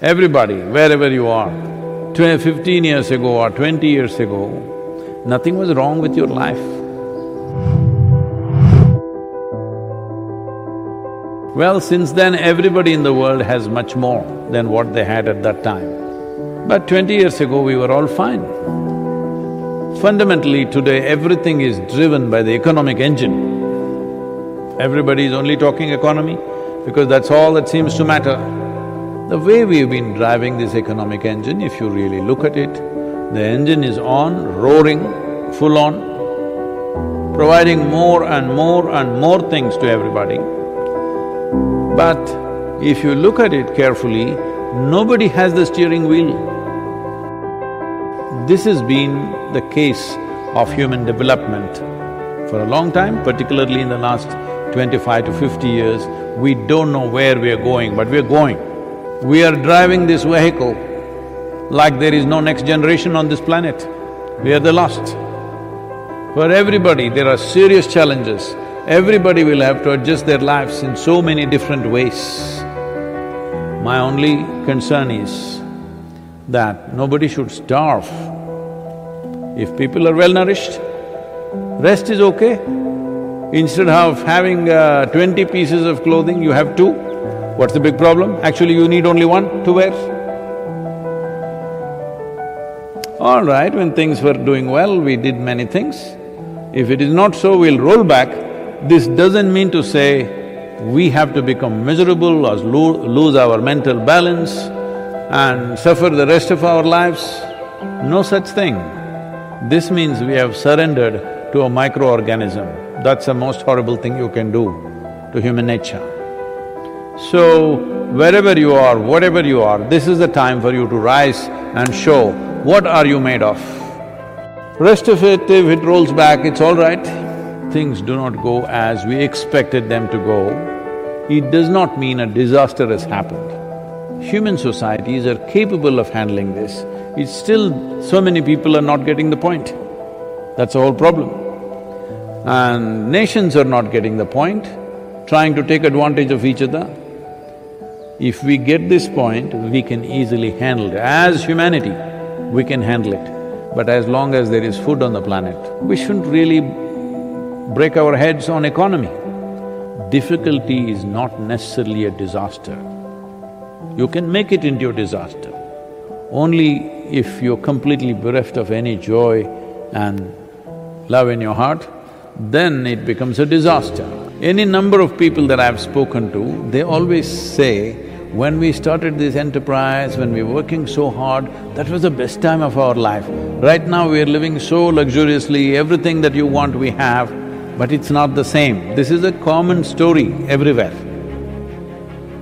Everybody, wherever you are, tw- 15 years ago or 20 years ago, nothing was wrong with your life. Well, since then, everybody in the world has much more than what they had at that time. But twenty years ago, we were all fine. Fundamentally, today, everything is driven by the economic engine. Everybody is only talking economy because that's all that seems to matter. The way we've been driving this economic engine, if you really look at it, the engine is on, roaring, full on, providing more and more and more things to everybody. But if you look at it carefully, nobody has the steering wheel. This has been the case of human development for a long time, particularly in the last twenty-five to fifty years. We don't know where we are going, but we are going. We are driving this vehicle like there is no next generation on this planet. We are the last. For everybody, there are serious challenges. Everybody will have to adjust their lives in so many different ways. My only concern is that nobody should starve. If people are well nourished, rest is okay. Instead of having uh, twenty pieces of clothing, you have two. What's the big problem? Actually, you need only one to wear. All right, when things were doing well, we did many things. If it is not so, we'll roll back. This doesn't mean to say we have to become miserable or lo lose our mental balance and suffer the rest of our lives. No such thing. This means we have surrendered to a microorganism. That's the most horrible thing you can do to human nature. So, wherever you are, whatever you are, this is the time for you to rise and show what are you made of. Rest of it, if it rolls back, it's all right. Things do not go as we expected them to go. It does not mean a disaster has happened. Human societies are capable of handling this. It's still, so many people are not getting the point. That's the whole problem. And nations are not getting the point, trying to take advantage of each other. If we get this point, we can easily handle it. As humanity, we can handle it. But as long as there is food on the planet, we shouldn't really break our heads on economy. Difficulty is not necessarily a disaster. You can make it into a disaster. Only if you're completely bereft of any joy and love in your heart, then it becomes a disaster. Any number of people that I've spoken to, they always say, when we started this enterprise, when we were working so hard, that was the best time of our life. Right now we are living so luxuriously, everything that you want we have, but it's not the same. This is a common story everywhere.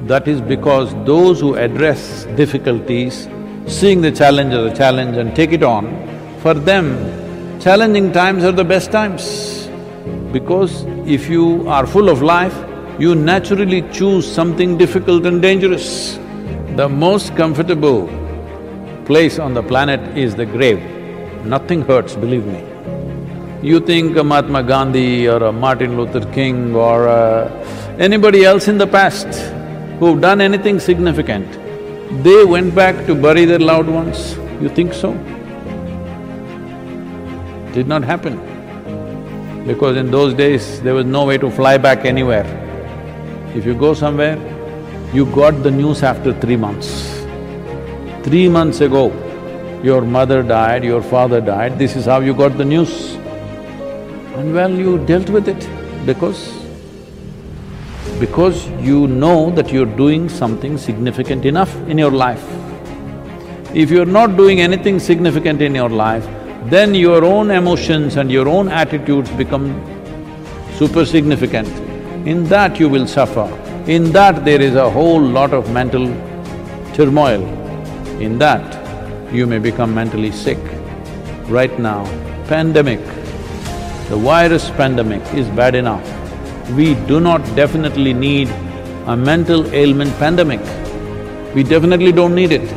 That is because those who address difficulties, seeing the challenge as a challenge and take it on, for them, challenging times are the best times. Because if you are full of life, you naturally choose something difficult and dangerous. The most comfortable place on the planet is the grave. Nothing hurts, believe me. You think a Mahatma Gandhi or a Martin Luther King or uh, anybody else in the past who've done anything significant, they went back to bury their loved ones. You think so? Did not happen. Because in those days, there was no way to fly back anywhere. If you go somewhere, you got the news after three months. Three months ago, your mother died, your father died, this is how you got the news. And well, you dealt with it because… because you know that you're doing something significant enough in your life. If you're not doing anything significant in your life, then your own emotions and your own attitudes become super significant in that you will suffer. In that there is a whole lot of mental turmoil. In that you may become mentally sick. Right now, pandemic, the virus pandemic is bad enough. We do not definitely need a mental ailment pandemic. We definitely don't need it.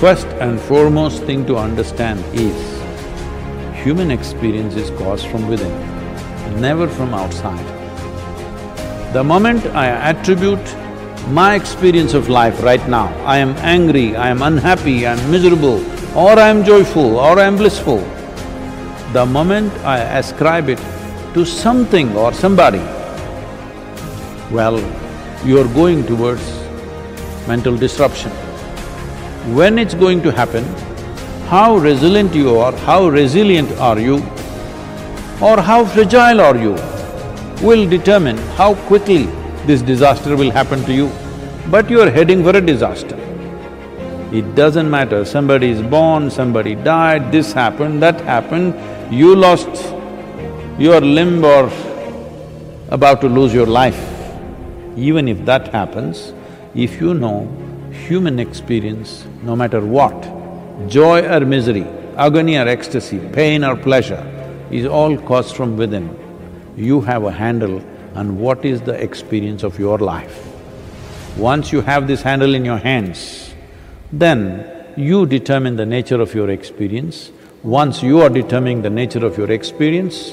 First and foremost thing to understand is, human experience is caused from within, never from outside. The moment I attribute my experience of life right now, I am angry, I am unhappy, I am miserable, or I am joyful, or I am blissful, the moment I ascribe it to something or somebody, well, you are going towards mental disruption. When it's going to happen, how resilient you are, how resilient are you, or how fragile are you, will determine how quickly this disaster will happen to you, but you are heading for a disaster. It doesn't matter, somebody is born, somebody died, this happened, that happened, you lost your limb or about to lose your life. Even if that happens, if you know human experience, no matter what, joy or misery, agony or ecstasy, pain or pleasure, is all caused from within you have a handle on what is the experience of your life. Once you have this handle in your hands, then you determine the nature of your experience. Once you are determining the nature of your experience,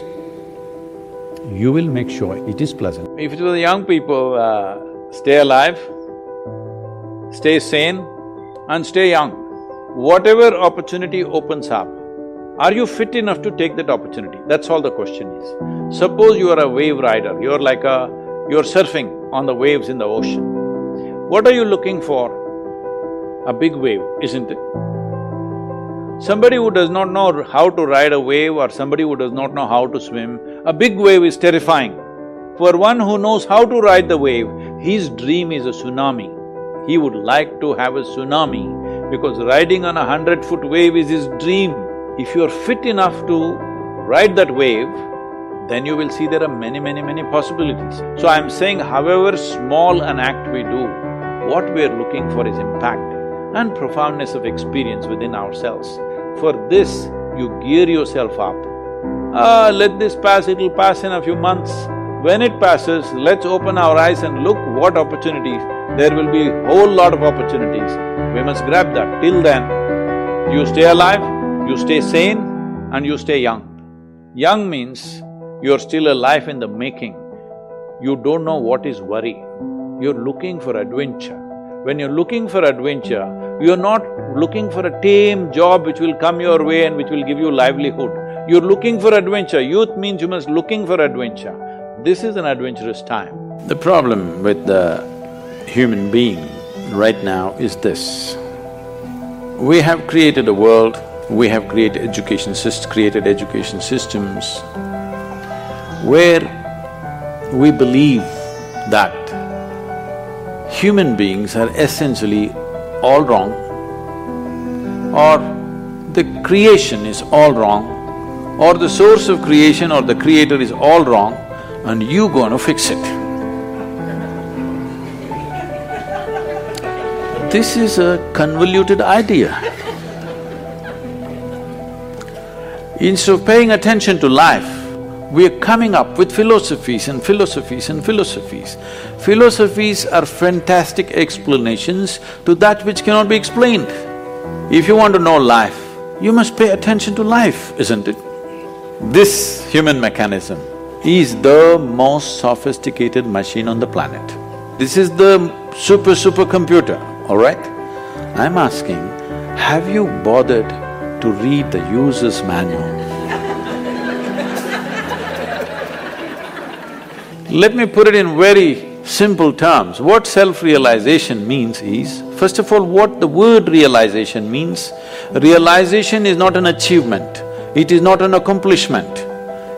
you will make sure it is pleasant. If it was the young people, uh, stay alive, stay sane and stay young. Whatever opportunity opens up, are you fit enough to take that opportunity? That's all the question is. Suppose you are a wave rider, you're like a… you're surfing on the waves in the ocean. What are you looking for? A big wave, isn't it? Somebody who does not know how to ride a wave or somebody who does not know how to swim, a big wave is terrifying. For one who knows how to ride the wave, his dream is a tsunami. He would like to have a tsunami because riding on a hundred-foot wave is his dream. If you're fit enough to ride that wave, then you will see there are many, many, many possibilities. So I'm saying however small an act we do, what we're looking for is impact and profoundness of experience within ourselves. For this, you gear yourself up. Ah, let this pass, it'll pass in a few months. When it passes, let's open our eyes and look what opportunities. There will be a whole lot of opportunities. We must grab that. Till then, you stay alive, you stay sane and you stay young. Young means you're still alive in the making. You don't know what is worry. You're looking for adventure. When you're looking for adventure, you're not looking for a tame job which will come your way and which will give you livelihood. You're looking for adventure. Youth means you must looking for adventure. This is an adventurous time. The problem with the human being right now is this. We have created a world we have created education created education systems where we believe that human beings are essentially all wrong or the creation is all wrong or the source of creation or the creator is all wrong and you gonna fix it. This is a convoluted idea. Instead of paying attention to life, we are coming up with philosophies and philosophies and philosophies. Philosophies are fantastic explanations to that which cannot be explained. If you want to know life, you must pay attention to life, isn't it? This human mechanism is the most sophisticated machine on the planet. This is the super supercomputer, all right? I'm asking, have you bothered to read the user's manual? Let me put it in very simple terms. What self-realization means is, first of all, what the word realization means. Realization is not an achievement, it is not an accomplishment,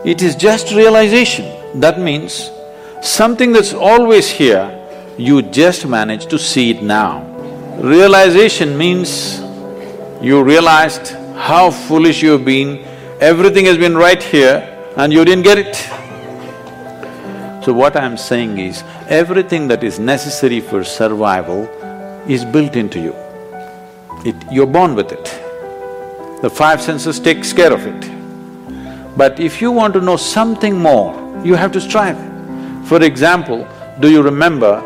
it is just realization. That means something that's always here, you just manage to see it now. Realization means you realized how foolish you've been, everything has been right here and you didn't get it. So what I'm saying is, everything that is necessary for survival is built into you. It… you're born with it. The five senses takes care of it. But if you want to know something more, you have to strive. For example, do you remember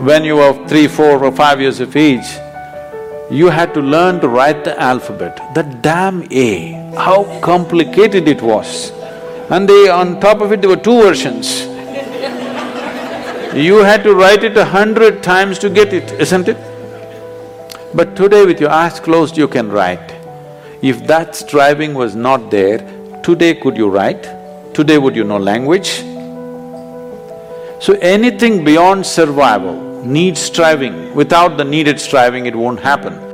when you were three, four or five years of age, you had to learn to write the alphabet, the damn A, how complicated it was. And they… on top of it, there were two versions. You had to write it a hundred times to get it, isn't it? But today with your eyes closed, you can write. If that striving was not there, today could you write? Today would you know language? So anything beyond survival needs striving. Without the needed striving, it won't happen.